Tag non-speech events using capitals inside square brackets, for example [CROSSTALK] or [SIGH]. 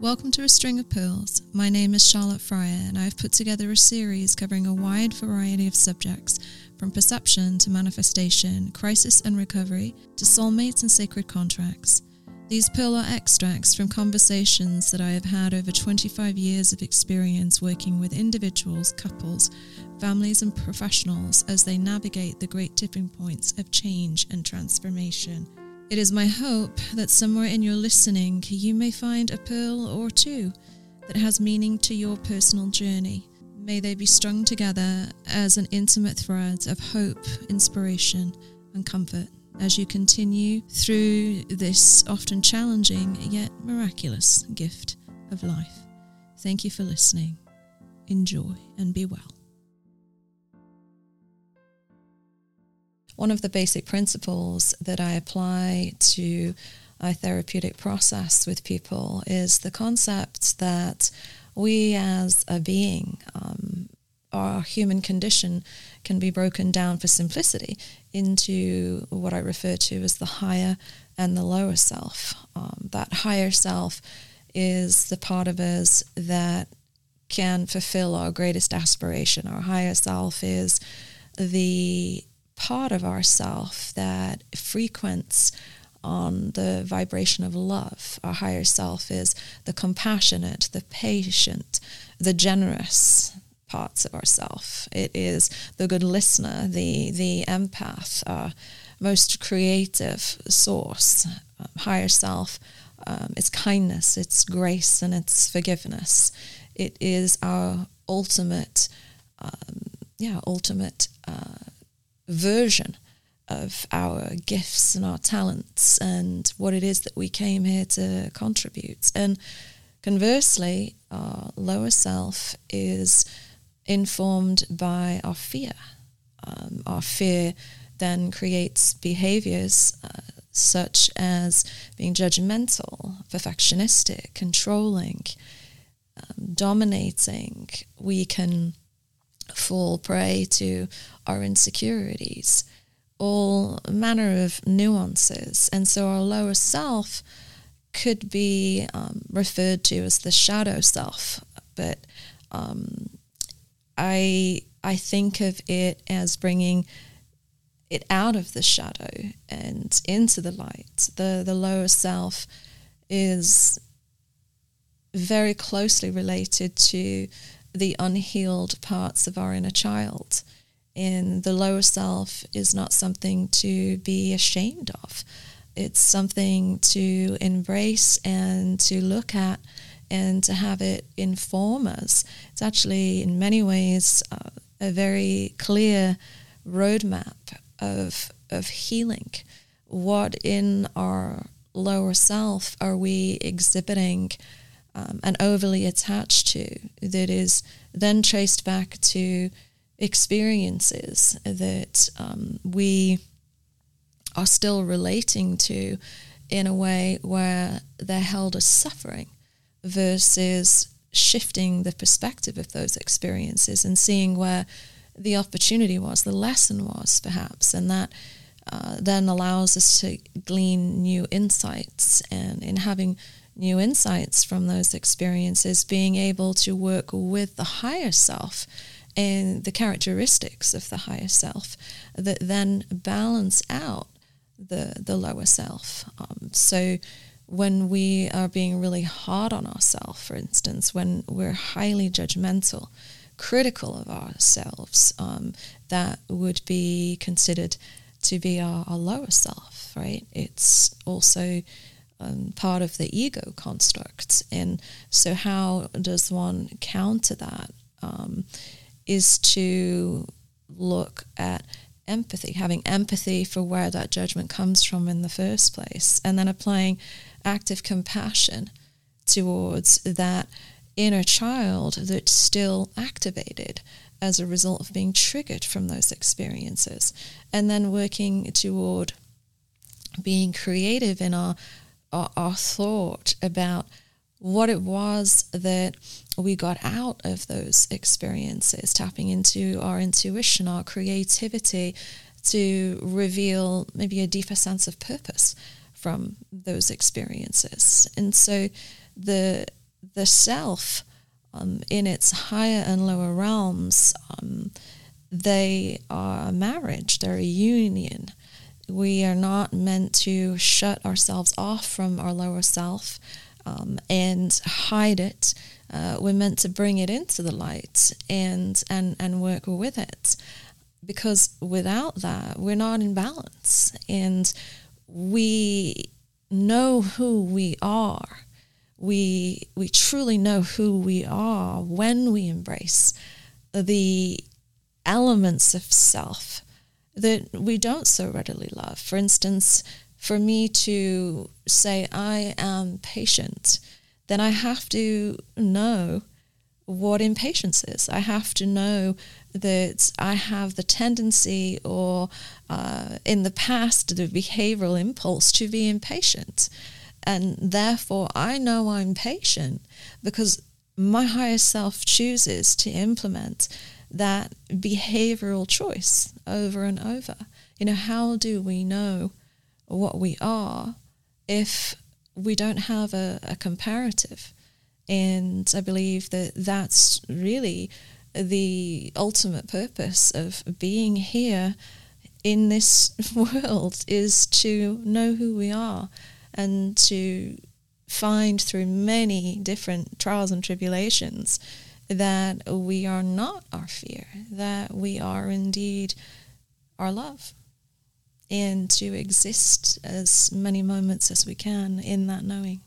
Welcome to A String of Pearls. My name is Charlotte Fryer, and I have put together a series covering a wide variety of subjects from perception to manifestation, crisis and recovery, to soulmates and sacred contracts. These pearl are extracts from conversations that I have had over 25 years of experience working with individuals, couples, families, and professionals as they navigate the great tipping points of change and transformation. It is my hope that somewhere in your listening you may find a pearl or two that has meaning to your personal journey. May they be strung together as an intimate thread of hope, inspiration, and comfort as you continue through this often challenging yet miraculous gift of life. Thank you for listening. Enjoy and be well. One of the basic principles that I apply to a therapeutic process with people is the concept that we as a being, um, our human condition can be broken down for simplicity into what I refer to as the higher and the lower self. Um, that higher self is the part of us that can fulfill our greatest aspiration. Our higher self is the part of ourself that frequents on the vibration of love. Our higher self is the compassionate, the patient, the generous parts of ourself. It is the good listener, the the empath, our most creative source. Um, higher self, um, it's kindness, it's grace, and it's forgiveness. It is our ultimate, um, yeah, ultimate. Uh, version of our gifts and our talents and what it is that we came here to contribute. And conversely, our lower self is informed by our fear. Um, our fear then creates behaviors uh, such as being judgmental, perfectionistic, controlling, um, dominating. We can fall prey to our insecurities, all manner of nuances. And so our lower self could be um, referred to as the shadow self, but um, I I think of it as bringing it out of the shadow and into the light. The the lower self is very closely related to the unhealed parts of our inner child. And the lower self is not something to be ashamed of. It's something to embrace and to look at and to have it inform us. It's actually, in many ways, uh, a very clear roadmap of, of healing. What in our lower self are we exhibiting um, and overly attached to that is then traced back to experiences that um, we are still relating to in a way where they're held as suffering versus shifting the perspective of those experiences and seeing where the opportunity was, the lesson was perhaps, and that uh, then allows us to glean new insights and in having new insights from those experiences, being able to work with the higher self and the characteristics of the higher self that then balance out the the lower self. Um, so when we are being really hard on ourselves, for instance, when we're highly judgmental, critical of ourselves, um, that would be considered to be our, our lower self, right? It's also um, part of the ego construct. And so, how does one counter that? Um, is to look at empathy, having empathy for where that judgment comes from in the first place, and then applying active compassion towards that inner child that's still activated as a result of being triggered from those experiences, and then working toward being creative in our our, thought about what it was that we got out of those experiences, tapping into our intuition, our creativity to reveal maybe a deeper sense of purpose from those experiences. And so the the self um, in its higher and lower realms, um, they are a marriage, they're a union. We are not meant to shut ourselves off from our lower self um, and hide it. Uh, we're meant to bring it into the light and, and, and work with it. Because without that, we're not in balance. And we know who we are we we truly know who we are when we embrace the elements of self that we don't so readily love. For instance, for me to say I am patient, then I have to know what impatience is. I have to know that I have the tendency or uh, in the past the behavioral impulse to be impatient. And therefore, I know I'm patient because my higher self chooses to implement that behavioral choice over and over. You know, how do we know what we are if we don't have a, a comparative? And I believe that that's really the ultimate purpose of being here in this [LAUGHS] world is to know who we are and to find through many different trials and tribulations that we are not our fear, that we are indeed our love, and to exist as many moments as we can in that knowing.